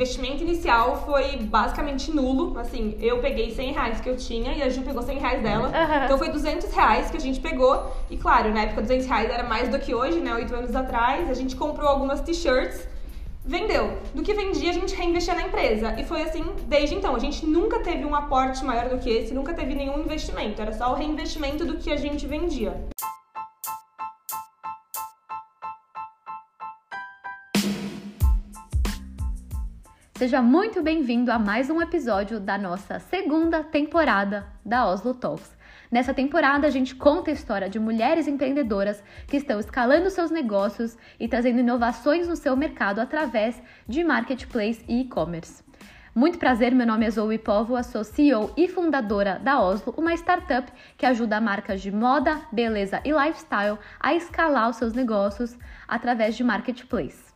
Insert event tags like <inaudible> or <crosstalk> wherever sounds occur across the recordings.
investimento inicial foi basicamente nulo. Assim, eu peguei 100 reais que eu tinha e a Ju pegou 100 reais dela. Uhum. Então foi 200 reais que a gente pegou. E claro, na época 200 reais era mais do que hoje, né? Oito anos atrás. A gente comprou algumas t-shirts vendeu. Do que vendia, a gente reinvestia na empresa. E foi assim desde então. A gente nunca teve um aporte maior do que esse, nunca teve nenhum investimento. Era só o reinvestimento do que a gente vendia. Seja muito bem-vindo a mais um episódio da nossa segunda temporada da Oslo Talks. Nessa temporada, a gente conta a história de mulheres empreendedoras que estão escalando seus negócios e trazendo inovações no seu mercado através de marketplace e e-commerce. Muito prazer, meu nome é Zoe Povo, sou CEO e fundadora da Oslo, uma startup que ajuda marcas de moda, beleza e lifestyle a escalar os seus negócios através de marketplace.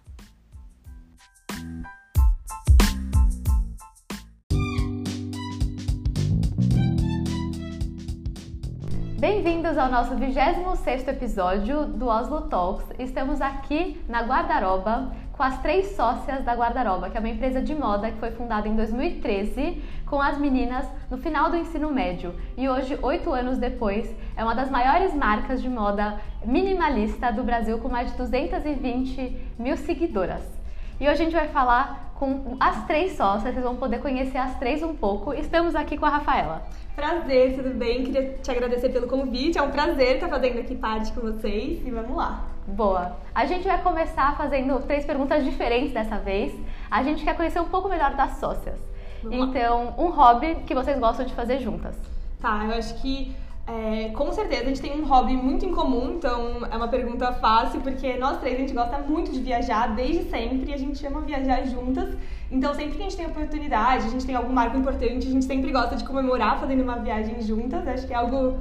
Bem-vindos ao nosso 26º episódio do Oslo Talks. Estamos aqui na Guardaroba com as três sócias da Guardaroba, que é uma empresa de moda que foi fundada em 2013 com as meninas no final do ensino médio. E hoje, oito anos depois, é uma das maiores marcas de moda minimalista do Brasil com mais de 220 mil seguidoras. E hoje a gente vai falar com as três sócias, vocês vão poder conhecer as três um pouco. Estamos aqui com a Rafaela. Prazer, tudo bem? Queria te agradecer pelo convite. É um prazer estar fazendo aqui parte com vocês e vamos lá. Boa. A gente vai começar fazendo três perguntas diferentes dessa vez. A gente quer conhecer um pouco melhor das sócias. Vamos lá. então, um hobby que vocês gostam de fazer juntas. Tá, eu acho que é, com certeza a gente tem um hobby muito em comum, então é uma pergunta fácil, porque nós três a gente gosta muito de viajar desde sempre, a gente ama viajar juntas. Então, sempre que a gente tem oportunidade, a gente tem algum marco importante, a gente sempre gosta de comemorar fazendo uma viagem juntas. Acho que é algo,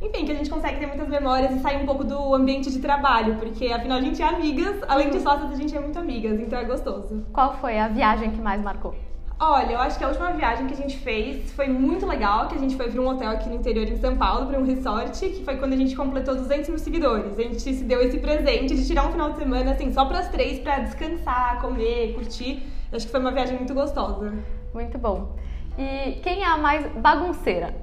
enfim, que a gente consegue ter muitas memórias e sair um pouco do ambiente de trabalho, porque afinal a gente é amigas, além de sócias, a gente é muito amigas, então é gostoso. Qual foi a viagem que mais marcou? Olha, eu acho que a última viagem que a gente fez foi muito legal, que a gente foi para um hotel aqui no interior em São Paulo, para um resort, que foi quando a gente completou 200 mil seguidores. A gente se deu esse presente de tirar um final de semana, assim, só para as três, para descansar, comer, curtir. Eu acho que foi uma viagem muito gostosa. Muito bom. E quem é a mais bagunceira?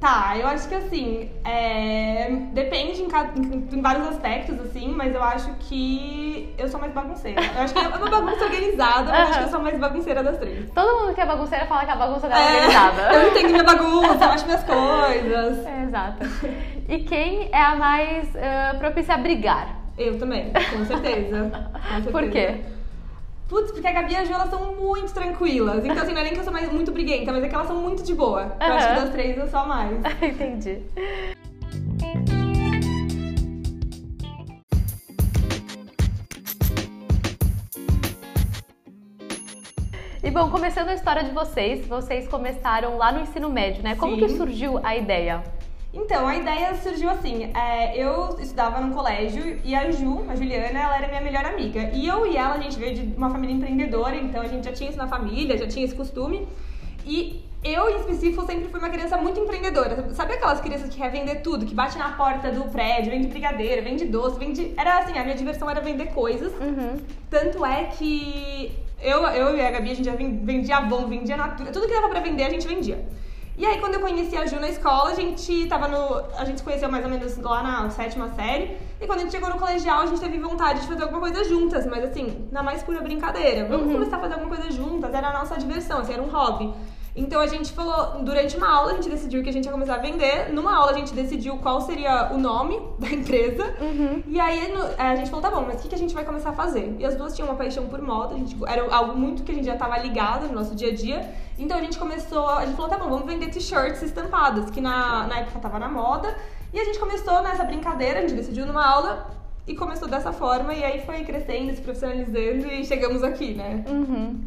Tá, eu acho que assim, é... depende em, cada- em- vários aspectos, assim, mas eu acho que eu sou mais bagunceira. Eu acho que é uma bagunça organizada, mas eu acho que eu sou mais bagunceira das três. Todo mundo que é bagunceira fala que a bagunça dela é, É, organizada. eu entendo minha bagunça, eu acho minhas coisas. É, <laughs> exato. E quem é a mais eh, propícia a brigar? Eu também, com certeza. Com certeza. Por quê? Putz, porque a Gabi e a Ju, elas são muito tranquilas. Então, assim, não é nem que eu sou mais, muito briguenta, mas é que elas são muito de boa. Eu acho que das três eu sou a mais. <laughs> Entendi. E bom, começando a história de vocês, vocês começaram lá no ensino médio, né? Como Sim. que surgiu a ideia? Então, a ideia surgiu assim. é, eu estudava num colégio e a Ju, a Juliana, ela era minha melhor amiga. E eu e ela, a gente veio de uma família empreendedora, então a gente já tinha isso na família, já tinha esse costume. E eu, em específico, sempre fui uma criança muito empreendedora. Sabe aquelas crianças que quer vender tudo, que bate na porta do prédio, vende brigadeiro, vende doce, vende. Era assim, a minha diversão era vender coisas. Uhum. Tanto é que eu, eu e a Gabi, a gente já ven- vendia Avon, vendia Natura, tudo que dava pra vender, a gente vendia. E aí, quando eu conheci a Ju na escola, a gente tava no. A gente se conheceu mais ou menos lá na sétima série. E quando a gente chegou no colegial, a gente teve vontade de fazer alguma coisa juntas, mas assim, na mais pura brincadeira. Vamos começar a fazer alguma coisa juntas, era a nossa diversão, assim, era um hobby. Então a gente falou, durante uma aula a gente decidiu que a gente ia começar a vender. Numa aula a gente decidiu qual seria o nome da empresa. E aí no- a gente falou, tá bom, mas o que, que a gente vai começar a fazer? E as duas tinham uma paixão por moda, a gente, era algo muito que a gente já tava ligado no nosso dia a dia. Então a gente começou, a gente falou, tá bom, vamos vender t-shirts estampadas, que na, na época tava na moda. E a gente começou nessa brincadeira, a gente decidiu numa aula e começou dessa forma. E aí foi crescendo, se profissionalizando e chegamos aqui, né? Uhum.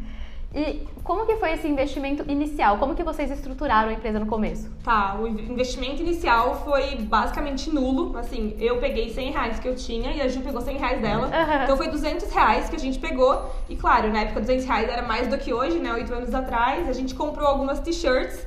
E como que foi esse investimento inicial? Como que vocês estruturaram a empresa no começo? Tá, o investimento inicial foi basicamente nulo. Assim, eu peguei 100 reais que eu tinha e a Ju pegou 100 reais dela. Aham. Então foi 200 reais que a gente pegou. E claro, na época 200 reais era mais do que hoje, né? Oito anos atrás. A gente comprou algumas t-shirts.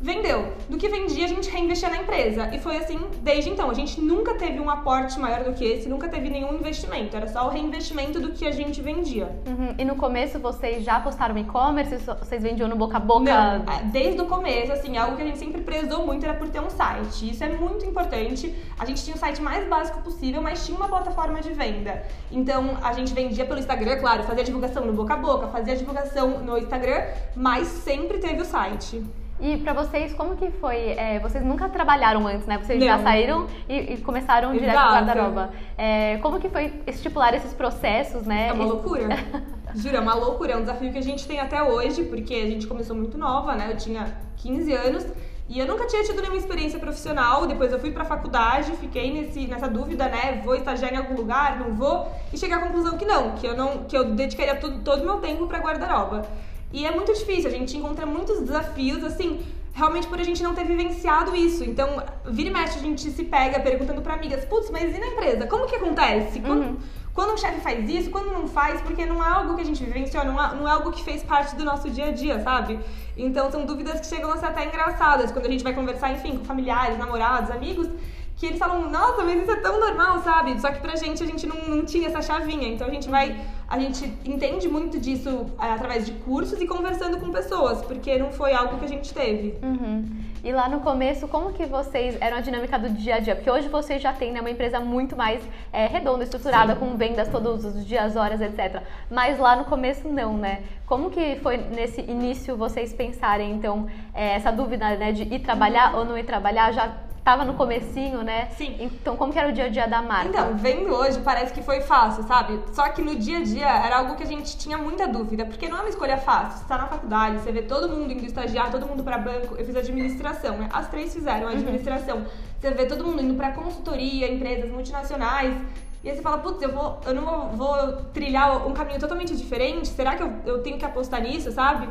Vendeu. Do que vendia, a gente reinvestia na empresa. E foi assim desde então. A gente nunca teve um aporte maior do que esse, nunca teve nenhum investimento. Era só o reinvestimento do que a gente vendia. Uhum. E no começo vocês já postaram e-commerce? Vocês vendiam no boca a boca? Não, é, desde o começo, assim, algo que a gente sempre prezou muito era por ter um site. Isso é muito importante. A gente tinha o site mais básico possível, mas tinha uma plataforma de venda. Então a gente vendia pelo Instagram, claro, fazia divulgação no boca a boca, fazia divulgação no Instagram, mas sempre teve o site. E para vocês, como que foi? É, vocês nunca trabalharam antes, né? Vocês Não. já saíram e, e começaram Exato. direto no guarda-roupa. É, como que foi estipular esses processos, né? É uma loucura. <laughs> Juro, é uma loucura. É um desafio que a gente tem até hoje, porque a gente começou muito nova, né? Eu tinha 15 anos. E eu nunca tinha tido nenhuma experiência profissional. Depois eu fui pra faculdade, fiquei nesse, nessa dúvida, né? Vou estagiar em algum lugar, não vou? E cheguei à conclusão que não, que eu não, que eu dedicaria todo, todo o meu tempo pra guarda-roupa. E é muito difícil, a gente encontra muitos desafios, assim, realmente por a gente não ter vivenciado isso. Então, vira e mexe, a gente se pega perguntando para amigas, putz, mas e na empresa? Como que acontece? Uhum. Quando, quando um chefe faz isso, quando não faz, porque não é algo que a gente vivenciou, não é, não é algo que fez parte do nosso dia a dia, sabe? Então, são dúvidas que chegam a ser até engraçadas, quando a gente vai conversar, enfim, com familiares, namorados, amigos, que eles falam, nossa, mas isso é tão normal, sabe? Só que pra gente, a gente não, não tinha essa chavinha. Então, a gente vai a gente entende muito disso é, através de cursos e conversando com pessoas, porque não foi algo que a gente teve. Uhum. E lá no começo, como que vocês eram a dinâmica do dia a dia? Porque hoje vocês já têm né, uma empresa muito mais é, redonda, estruturada, Sim. com vendas todos os dias, horas, etc. Mas lá no começo não, né? Como que foi nesse início vocês pensarem, então, é, essa dúvida né, de ir trabalhar ou não ir trabalhar? Já tava no comecinho, né? Sim. Então, como que era o dia a dia da marca? Então, vendo hoje, parece que foi fácil, sabe? Só que no dia a dia era algo que a gente tinha muita dúvida, porque não é uma escolha fácil. Você tá na faculdade, você vê todo mundo indo estagiar, todo mundo para banco. Eu fiz administração, né? As três fizeram uhum. administração. Uhum. Você vê todo mundo indo para consultoria, empresas multinacionais. E aí você fala, putz, eu, vou, eu não vou, vou, trilhar um caminho totalmente diferente? Será que eu, eu tenho que apostar nisso, sabe?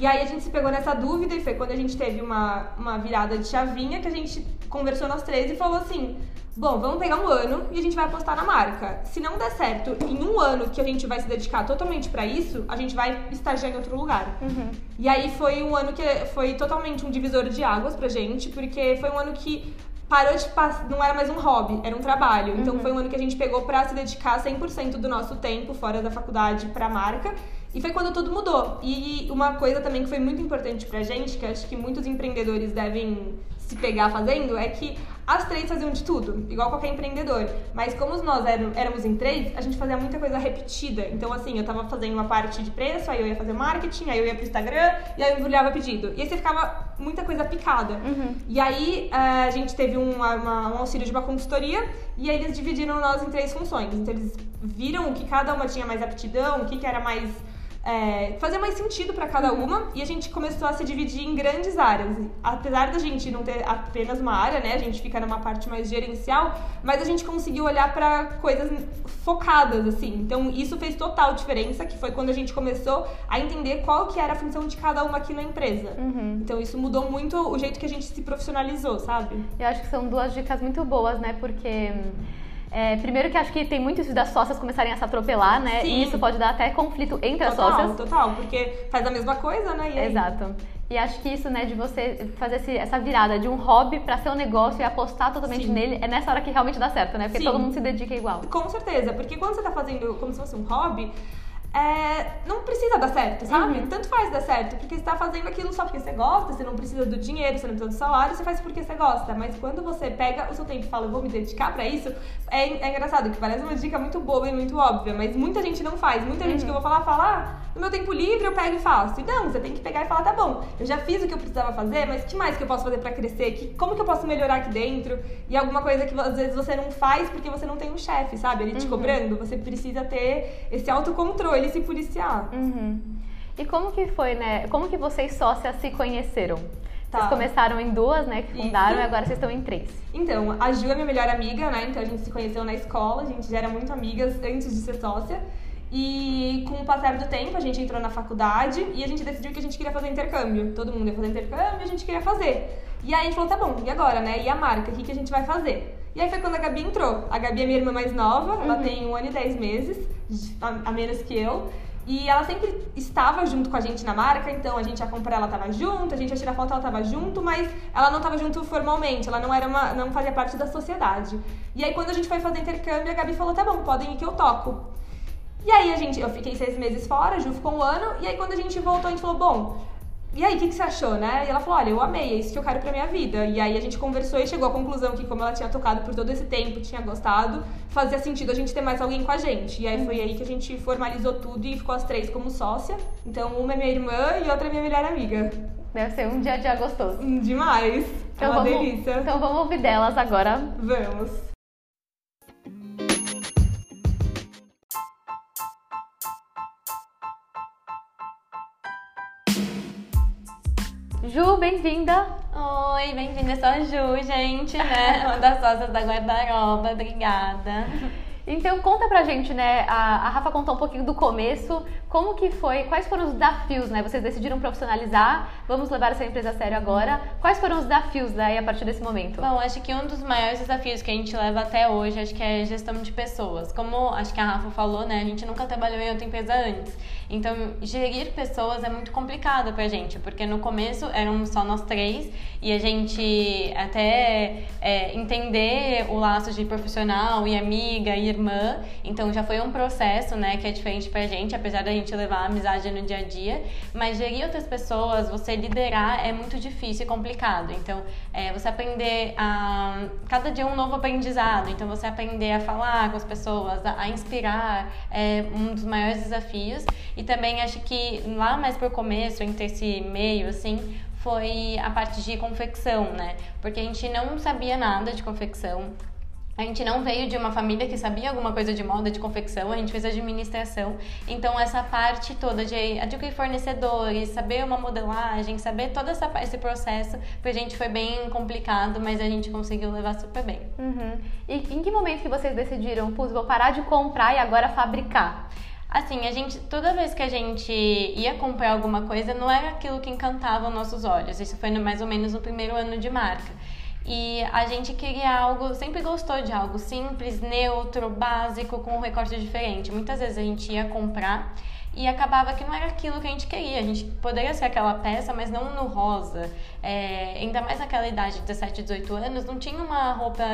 E aí a gente se pegou nessa dúvida e foi quando a gente teve uma, uma virada de chavinha que a gente conversou nós três e falou assim: bom, vamos pegar um ano e a gente vai apostar na marca. Se não der certo em um ano que a gente vai se dedicar totalmente para isso, a gente vai estagiar em outro lugar. Uhum. E aí foi um ano que foi totalmente um divisor de águas pra gente, porque foi um ano que parou de passar, não era mais um hobby, era um trabalho. Então uhum. foi um ano que a gente pegou para se dedicar 100% do nosso tempo fora da faculdade para a marca. E foi quando tudo mudou. E uma coisa também que foi muito importante pra gente, que acho que muitos empreendedores devem se pegar fazendo, é que as três faziam de tudo, igual qualquer empreendedor. Mas como nós éramos em três, a gente fazia muita coisa repetida. Então, assim, eu tava fazendo uma parte de preço, aí eu ia fazer marketing, aí eu ia pro Instagram, e aí eu embrulhava pedido. E aí você ficava muita coisa picada. Uhum. E aí a gente teve um, uma, um auxílio de uma consultoria, e aí eles dividiram nós em três funções. Então, eles viram o que cada uma tinha mais aptidão, o que, que era mais é, fazer mais sentido para cada uma e a gente começou a se dividir em grandes áreas. Apesar da gente não ter apenas uma área, né, a gente fica numa parte mais gerencial, mas a gente conseguiu olhar para coisas focadas assim. Então isso fez total diferença, que foi quando a gente começou a entender qual que era a função de cada uma aqui na empresa. Uhum. Então isso mudou muito o jeito que a gente se profissionalizou, sabe? Eu acho que são duas dicas muito boas, né? Porque é, primeiro que acho que tem muito isso das sócias começarem a se atropelar, né? Sim. E isso pode dar até conflito entre total, as sócias. Total, porque faz a mesma coisa, né? Exato. E acho que isso, né, de você fazer esse, essa virada de um hobby para ser um negócio e apostar totalmente Sim. nele, é nessa hora que realmente dá certo, né? Porque Sim. todo mundo se dedica igual. Com certeza, porque quando você tá fazendo como se fosse um hobby, é, não precisa dar certo, sabe? Uhum. Tanto faz dar certo, porque você tá fazendo aquilo só porque você gosta, você não precisa do dinheiro, você não precisa do salário, você faz porque você gosta. Mas quando você pega o seu tempo e fala, eu vou me dedicar pra isso, é, é engraçado, que parece uma dica muito boba e muito óbvia, mas muita gente não faz. Muita uhum. gente que eu vou falar, fala, ah, no meu tempo livre eu pego e faço. E não, você tem que pegar e falar, tá bom, eu já fiz o que eu precisava fazer, mas que mais que eu posso fazer pra crescer? Que, como que eu posso melhorar aqui dentro? E alguma coisa que às vezes você não faz porque você não tem um chefe, sabe? Ele te uhum. cobrando, você precisa ter esse autocontrole, e se policiar. Uhum. E como que foi, né? Como que vocês sócias se conheceram? Tá. Vocês começaram em duas, né? Que fundaram Isso. e agora vocês estão em três. Então, a Ju é minha melhor amiga, né? Então a gente se conheceu na escola, a gente já era muito amigas antes de ser sócia. E com o passar do tempo, a gente entrou na faculdade e a gente decidiu que a gente queria fazer intercâmbio. Todo mundo ia fazer intercâmbio e a gente queria fazer. E aí a gente falou, tá bom, e agora, né? E a marca, o que, que a gente vai fazer? E aí foi quando a Gabi entrou. A Gabi é minha irmã mais nova, uhum. ela tem um ano e dez meses, a menos que eu. E ela sempre estava junto com a gente na marca, então a gente ia comprar, ela estava junto, a gente ia tirar foto, ela estava junto, mas ela não estava junto formalmente, ela não era uma, não fazia parte da sociedade. E aí quando a gente foi fazer intercâmbio, a Gabi falou: "Tá bom, podem ir que eu toco". E aí a gente, eu fiquei seis meses fora, Ju ficou um ano, e aí quando a gente voltou, a gente falou: "Bom, e aí, o que, que você achou, né? E ela falou, olha, eu amei, é isso que eu quero pra minha vida. E aí a gente conversou e chegou à conclusão que como ela tinha tocado por todo esse tempo, tinha gostado, fazia sentido a gente ter mais alguém com a gente. E aí foi aí que a gente formalizou tudo e ficou as três como sócia. Então uma é minha irmã e outra é minha melhor amiga. Deve ser um dia a dia gostoso. Demais. Então é uma vamos, delícia. Então vamos ouvir delas agora. Vamos. Ju, bem-vinda. Oi, bem-vinda. Sou a Ju, gente, né? <laughs> Uma das sócias da guarda-roupa. Obrigada. Então conta pra gente, né? A, a, Rafa contou um pouquinho do começo, como que foi, quais foram os desafios, né? Vocês decidiram profissionalizar, vamos levar essa empresa a sério agora. Quais foram os desafios daí a partir desse momento? Bom, acho que um dos maiores desafios que a gente leva até hoje, acho que é a gestão de pessoas. Como acho que a Rafa falou, né? A gente nunca trabalhou em outra empresa antes. Então, gerir pessoas é muito complicado pra gente, porque no começo éramos só nós três e a gente até é, entender o laço de profissional e amiga e irmã, então já foi um processo, né, que é diferente pra gente, apesar da gente levar a amizade no dia a dia, mas gerir outras pessoas, você liderar é muito difícil e complicado. Então, é, você aprender a cada dia um novo aprendizado, então você aprender a falar com as pessoas, a, a inspirar, é um dos maiores desafios. E também acho que lá mais pro começo, entre esse meio, assim, foi a parte de confecção, né? Porque a gente não sabia nada de confecção. A gente não veio de uma família que sabia alguma coisa de moda, de confecção, a gente fez administração. Então, essa parte toda de adquirir fornecedores, saber uma modelagem, saber todo essa, esse processo, pra gente foi bem complicado, mas a gente conseguiu levar super bem. Uhum. E em que momento que vocês decidiram, putz, vou parar de comprar e agora fabricar? Assim, a gente, toda vez que a gente ia comprar alguma coisa, não era aquilo que encantava os nossos olhos. Isso foi no, mais ou menos no primeiro ano de marca. E a gente queria algo, sempre gostou de algo simples, neutro, básico, com um recorte diferente. Muitas vezes a gente ia comprar e acabava que não era aquilo que a gente queria. A gente poderia ser aquela peça, mas não no rosa. É, ainda mais naquela idade de 17, 18 anos, não tinha uma roupa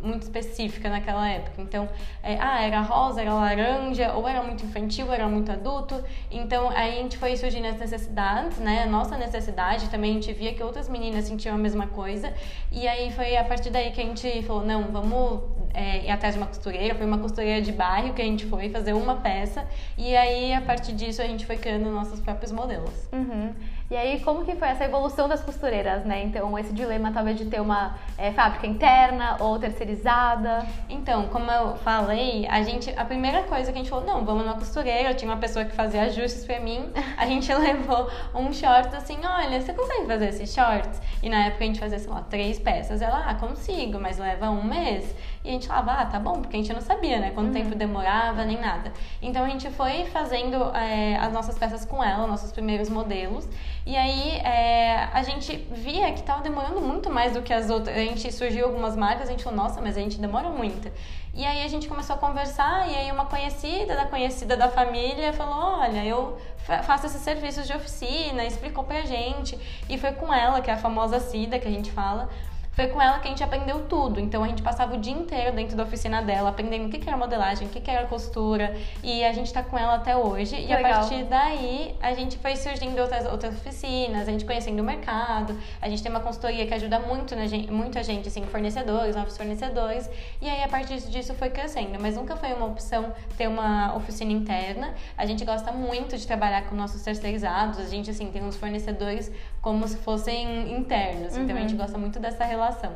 muito específica naquela época. Então, é, ah, era rosa, era laranja, ou era muito infantil, ou era muito adulto. Então, aí a gente foi surgindo as necessidades, né? Nossa necessidade também, a gente via que outras meninas sentiam a mesma coisa. E aí foi a partir daí que a gente falou, não, vamos é, ir atrás de uma costureira. Foi uma costureira de bairro que a gente foi fazer uma peça. E aí, a partir disso, a gente foi criando nossos próprios modelos. Uhum. E aí, como que foi essa evolução das costureiras, né? Então, esse dilema talvez de ter uma é, fábrica interna ou terceirizada. Então, como eu falei, a gente, a primeira coisa que a gente falou, não, vamos numa costureira. Eu tinha uma pessoa que fazia ajustes pra mim. A gente <laughs> levou um short assim, olha, você consegue fazer esses shorts? E na época a gente fazia, sei lá, três peças. Ela, ah, consigo, mas leva um mês. E a gente falava, ah, tá bom, porque a gente não sabia, né? Quanto uhum. tempo demorava, nem nada. Então a gente foi fazendo é, as nossas peças com ela, nossos primeiros modelos. E aí é, a gente via que estava demorando muito mais do que as outras. A gente surgiu algumas marcas, a gente falou, nossa, mas a gente demora muito. E aí a gente começou a conversar, e aí uma conhecida da conhecida da família falou: Olha, eu faço esses serviços de oficina, explicou pra gente. E foi com ela, que é a famosa Cida que a gente fala, foi com ela que a gente aprendeu tudo. Então a gente passava o dia inteiro dentro da oficina dela, aprendendo o que, era modelagem, o que, era costura. E a gente tá com ela até hoje. Que e legal. a partir daí a gente foi surgindo outras, outras oficinas, a gente conhecendo o mercado. A gente tem uma consultoria que ajuda muito, na gente, muito a gente, assim, fornecedores, novos fornecedores. E aí a partir disso foi crescendo. Mas nunca foi uma opção ter uma oficina interna. A gente gosta muito de trabalhar com nossos terceirizados. A gente, assim, tem uns fornecedores como se fossem internos. Então a gente uhum. gosta muito dessa relação relação.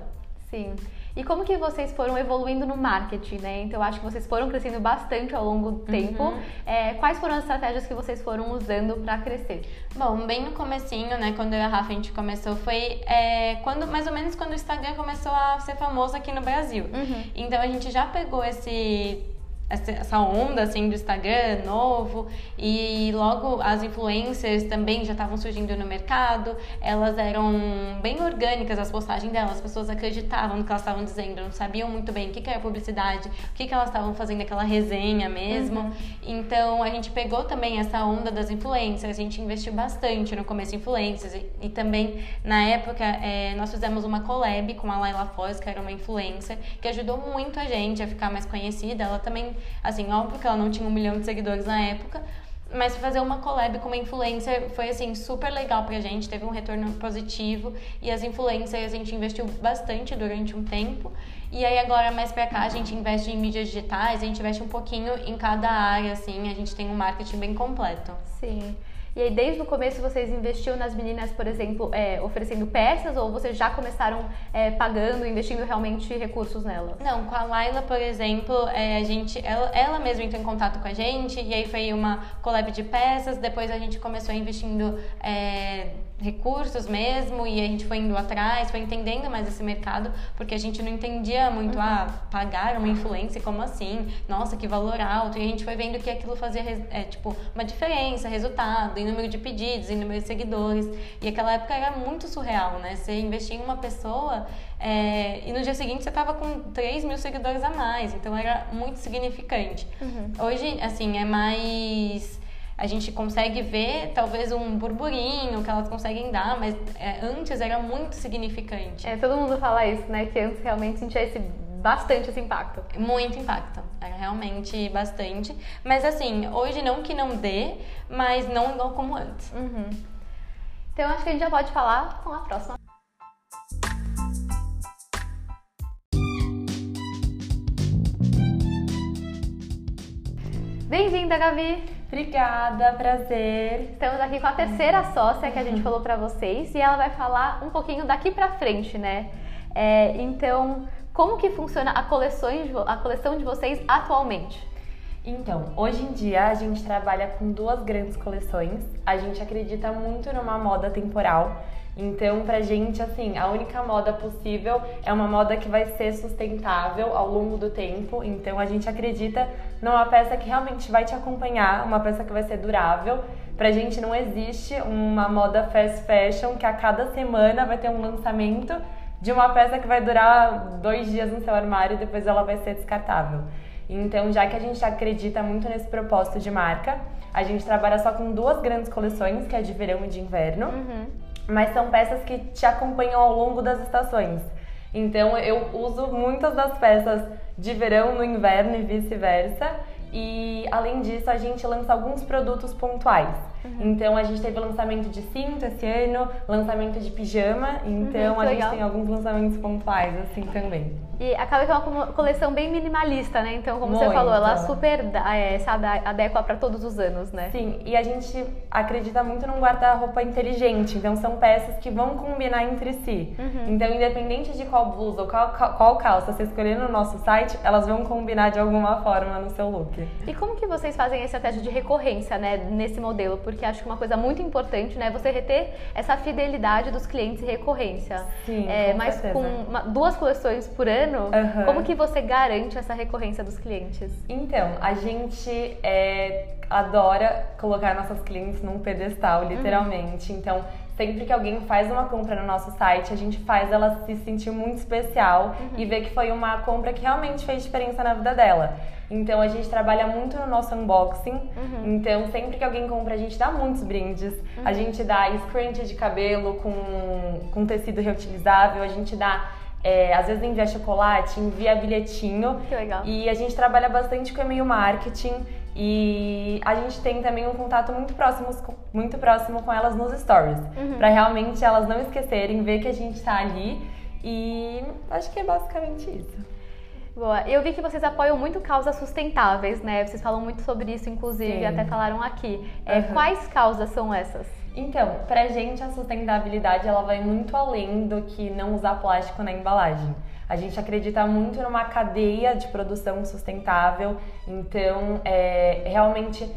Sim. E como que vocês foram evoluindo no marketing, né? Então, eu acho que vocês foram crescendo bastante ao longo do tempo. Uhum. É, quais foram as estratégias que vocês foram usando para crescer? Bom, bem no comecinho, né? Quando eu e a Rafa a gente começou, foi é, quando, mais ou menos quando o Instagram começou a ser famoso aqui no Brasil. Uhum. Então, a gente já pegou esse essa onda assim do Instagram novo. E logo as influencers também já estavam surgindo no mercado. Elas eram bem orgânicas as postagens delas. As pessoas acreditavam no que elas estavam dizendo não sabiam muito bem o que, que era publicidade o que, que elas estavam fazendo aquela resenha mesmo. Uhum. então a gente pegou também essa onda das influências a gente investiu bastante no começo em influências e, e também na época é, nós fizemos uma collab com a Laila Foz que era uma influencer que ajudou muito a gente a ficar mais conhecida. Ela também Assim, óbvio que ela não tinha um milhão de seguidores na época, mas fazer uma collab com uma influencer foi assim super legal pra gente, teve um retorno positivo e as influencers a gente investiu bastante durante um tempo. E aí agora mais pra cá a gente investe em mídias digitais, a gente investe um pouquinho em cada área assim, a gente tem um marketing bem completo. Sim. E aí, desde o começo, vocês investiam nas meninas, por exemplo, é, oferecendo peças ou vocês já começaram é, pagando, investindo realmente recursos nelas? Não, com a Laila, por exemplo, é, a gente, ela, ela mesma entrou em contato com a gente e aí foi uma collab de peças. Depois a gente começou investindo é, recursos mesmo e a gente foi indo atrás, foi entendendo mais esse mercado, porque a gente não entendia muito, uhum. ah, pagar uma influência, como assim? Nossa, que valor alto. E a gente foi vendo que aquilo fazia, é, tipo, uma diferença, resultado, em número de pedidos, em número de seguidores. E aquela época era muito surreal, né? Você investir em uma pessoa é, e no dia seguinte você tava com 3 mil seguidores a mais, então era muito significante. Uhum. Hoje, assim, é mais a gente consegue ver talvez um burburinho que elas conseguem dar, mas é, antes era muito significante. É, todo mundo fala isso, né? Que antes realmente sentia esse bastante esse impacto. Muito impacto, era realmente bastante. Mas assim, hoje não que não dê, mas não igual como antes. Uhum. Então acho que a gente já pode falar com a próxima. Bem-vinda, Gabi! Obrigada, prazer. Estamos aqui com a terceira sócia que a gente falou para vocês e ela vai falar um pouquinho daqui para frente, né? É, então, como que funciona a, coleções, a coleção de vocês atualmente? Então, hoje em dia a gente trabalha com duas grandes coleções. A gente acredita muito numa moda temporal. Então, pra gente, assim, a única moda possível é uma moda que vai ser sustentável ao longo do tempo. Então, a gente acredita numa peça que realmente vai te acompanhar, uma peça que vai ser durável. Pra gente não existe uma moda fast fashion que a cada semana vai ter um lançamento de uma peça que vai durar dois dias no seu armário e depois ela vai ser descartável. Então, já que a gente acredita muito nesse propósito de marca, a gente trabalha só com duas grandes coleções, que é de verão e de inverno. Uhum mas são peças que te acompanham ao longo das estações. Então eu uso muitas das peças de verão no inverno e vice-versa. E além disso, a gente lança alguns produtos pontuais. Uhum. Então a gente teve lançamento de cinto esse ano, lançamento de pijama, então uhum, a legal. gente tem alguns lançamentos pontuais assim também. E acaba que é uma coleção bem minimalista, né? Então, como Muito. você falou, ela super é, se adequa para todos os anos, né? Sim, e a gente acredita muito num guarda-roupa inteligente. Então, são peças que vão combinar entre si. Uhum. Então, independente de qual blusa ou qual, qual calça você escolher no nosso site, elas vão combinar de alguma forma no seu look. E como que vocês fazem a estratégia de recorrência, né, nesse modelo? Porque acho que uma coisa muito importante, né, é você reter essa fidelidade dos clientes e recorrência. Sim, é, com mas certeza. com uma, duas coleções por ano Uhum. Como que você garante essa recorrência dos clientes? Então, a gente é, adora colocar nossas clientes num pedestal, literalmente. Uhum. Então, sempre que alguém faz uma compra no nosso site, a gente faz ela se sentir muito especial uhum. e ver que foi uma compra que realmente fez diferença na vida dela. Então a gente trabalha muito no nosso unboxing. Uhum. Então sempre que alguém compra, a gente dá muitos brindes. Uhum. A gente dá scrunchie de cabelo com, com tecido reutilizável, a gente dá é, às vezes envia chocolate, envia bilhetinho. Que legal. E a gente trabalha bastante com e-mail marketing e a gente tem também um contato muito próximo, muito próximo com elas nos stories, uhum. para realmente elas não esquecerem, ver que a gente está ali. E acho que é basicamente isso. Boa. Eu vi que vocês apoiam muito causas sustentáveis, né? Vocês falam muito sobre isso, inclusive, Sim. até falaram aqui. É, uhum. Quais causas são essas? Então, pra gente a sustentabilidade ela vai muito além do que não usar plástico na embalagem. A gente acredita muito numa cadeia de produção sustentável, então é, realmente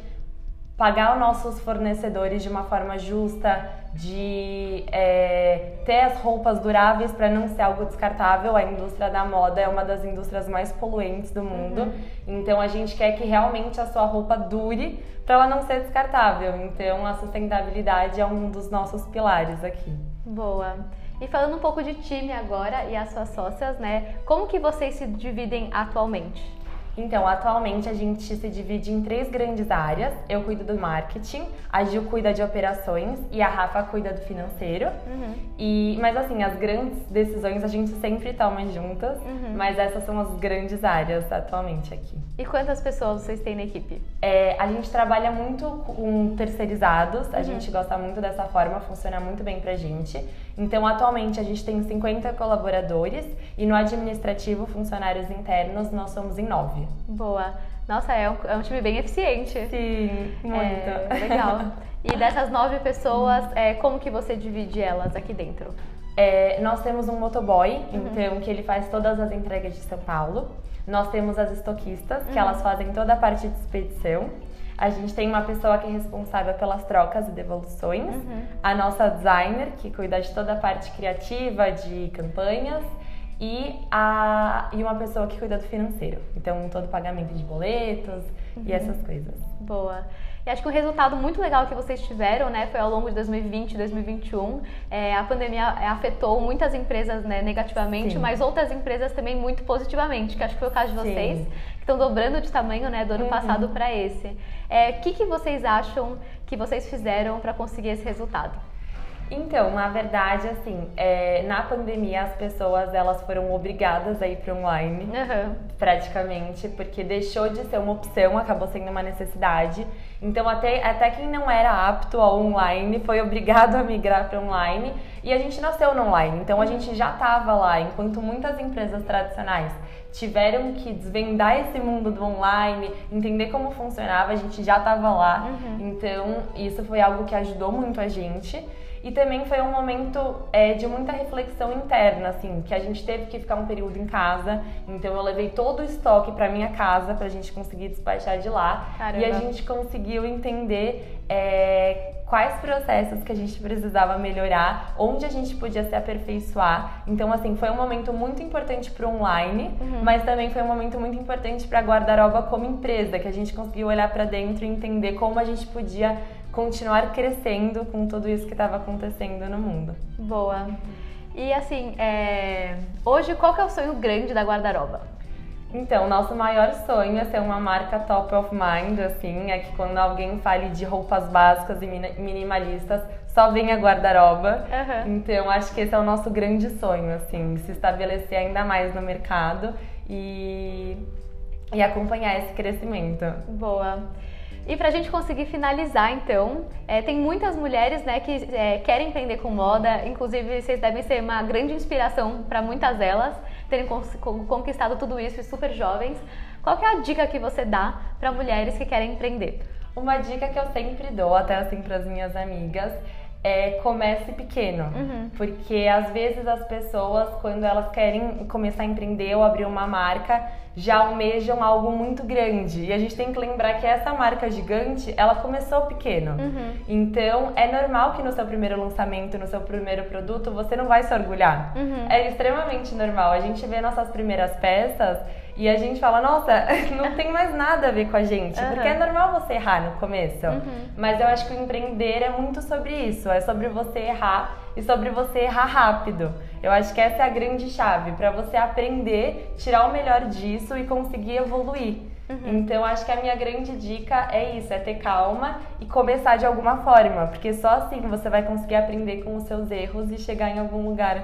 pagar os nossos fornecedores de uma forma justa, de é, ter as roupas duráveis para não ser algo descartável. A indústria da moda é uma das indústrias mais poluentes do mundo, uhum. então a gente quer que realmente a sua roupa dure para ela não ser descartável. Então a sustentabilidade é um dos nossos pilares aqui. Boa. E falando um pouco de time agora e as suas sócias, né? Como que vocês se dividem atualmente? Então, atualmente a gente se divide em três grandes áreas. Eu cuido do marketing, a Gil cuida de operações e a Rafa cuida do financeiro. Uhum. E, mas assim, as grandes decisões a gente sempre toma juntas, uhum. mas essas são as grandes áreas atualmente aqui. E quantas pessoas vocês têm na equipe? É, a gente trabalha muito com terceirizados, a uhum. gente gosta muito dessa forma, funciona muito bem pra gente. Então, atualmente a gente tem 50 colaboradores e no administrativo, funcionários internos, nós somos em 9. Boa. Nossa, é um, é um time bem eficiente. Sim, muito. É, legal. E dessas nove pessoas, é, como que você divide elas aqui dentro? É, nós temos um motoboy, uhum. então, que ele faz todas as entregas de São Paulo. Nós temos as estoquistas, que uhum. elas fazem toda a parte de expedição. A gente tem uma pessoa que é responsável pelas trocas e devoluções. Uhum. A nossa designer, que cuida de toda a parte criativa, de campanhas e, a, e uma pessoa que cuida do financeiro. Então, todo o pagamento de boletos uhum. e essas coisas. Boa. E acho que um resultado muito legal que vocês tiveram, né, foi ao longo de 2020 e 2021. É, a pandemia afetou muitas empresas né, negativamente, Sim. mas outras empresas também muito positivamente, que acho que foi o caso de vocês, Sim. Estão dobrando de tamanho né, do ano uhum. passado para esse. O é, que, que vocês acham que vocês fizeram para conseguir esse resultado? Então, na verdade, assim, é, na pandemia as pessoas elas foram obrigadas a ir para online, uhum. praticamente, porque deixou de ser uma opção, acabou sendo uma necessidade. Então, até, até quem não era apto ao online foi obrigado a migrar para online e a gente nasceu no online, então a gente já estava lá, enquanto muitas empresas tradicionais tiveram que desvendar esse mundo do online, entender como funcionava, a gente já estava lá. Uhum. Então, isso foi algo que ajudou muito a gente. E também foi um momento é, de muita reflexão interna, assim, que a gente teve que ficar um período em casa. Então eu levei todo o estoque para minha casa para a gente conseguir despachar de lá. Caramba. E a gente conseguiu entender é, quais processos que a gente precisava melhorar, onde a gente podia se aperfeiçoar. Então, assim, foi um momento muito importante para o online, uhum. mas também foi um momento muito importante para a Guardaroba como empresa, que a gente conseguiu olhar para dentro e entender como a gente podia continuar crescendo com tudo isso que estava acontecendo no mundo. Boa. E assim, é... hoje qual que é o sonho grande da guarda-roupa? Então, nosso maior sonho é ser uma marca top of mind, assim, é que quando alguém fale de roupas básicas e minimalistas, só venha guarda-roupa. Uhum. Então, acho que esse é o nosso grande sonho, assim, se estabelecer ainda mais no mercado e, e acompanhar esse crescimento. Boa. E para a gente conseguir finalizar, então, é, tem muitas mulheres né, que é, querem empreender com moda, inclusive vocês devem ser uma grande inspiração para muitas delas, terem conquistado tudo isso e super jovens. Qual é a dica que você dá para mulheres que querem empreender? Uma dica que eu sempre dou, até assim para as minhas amigas, é comece pequeno. Uhum. Porque às vezes as pessoas, quando elas querem começar a empreender ou abrir uma marca, já almejam algo muito grande. E a gente tem que lembrar que essa marca gigante, ela começou pequeno. Uhum. Então, é normal que no seu primeiro lançamento, no seu primeiro produto, você não vai se orgulhar. Uhum. É extremamente normal. A gente vê nossas primeiras peças e a gente fala, nossa, <laughs> não tem mais nada a ver com a gente. Uhum. Porque é normal você errar no começo. Uhum. Mas eu acho que o empreender é muito sobre isso. É sobre você errar e sobre você errar rápido. Eu acho que essa é a grande chave para você aprender, tirar o melhor disso e conseguir evoluir. Uhum. Então, acho que a minha grande dica é isso: é ter calma e começar de alguma forma, porque só assim você vai conseguir aprender com os seus erros e chegar em algum lugar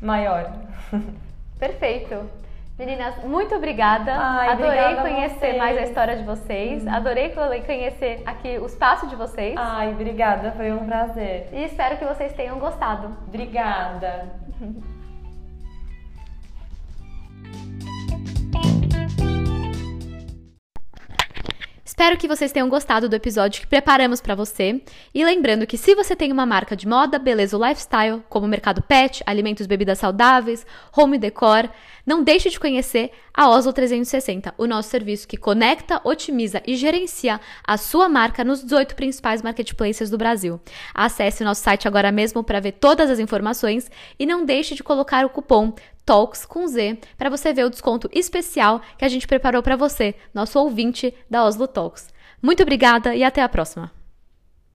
maior. <laughs> Perfeito. Meninas, muito obrigada. Ai, Adorei conhecer mais a história de vocês. Hum. Adorei conhecer aqui o espaço de vocês. Ai, obrigada. Foi um prazer. E espero que vocês tenham gostado. Obrigada. <laughs> Espero que vocês tenham gostado do episódio que preparamos para você. E lembrando que se você tem uma marca de moda, beleza ou lifestyle, como mercado pet, alimentos, bebidas saudáveis, home decor, não deixe de conhecer a Oslo 360, o nosso serviço que conecta, otimiza e gerencia a sua marca nos 18 principais marketplaces do Brasil. Acesse o nosso site agora mesmo para ver todas as informações e não deixe de colocar o cupom TALKS com Z para você ver o desconto especial que a gente preparou para você, nosso ouvinte da Oslo Talks. Muito obrigada e até a próxima!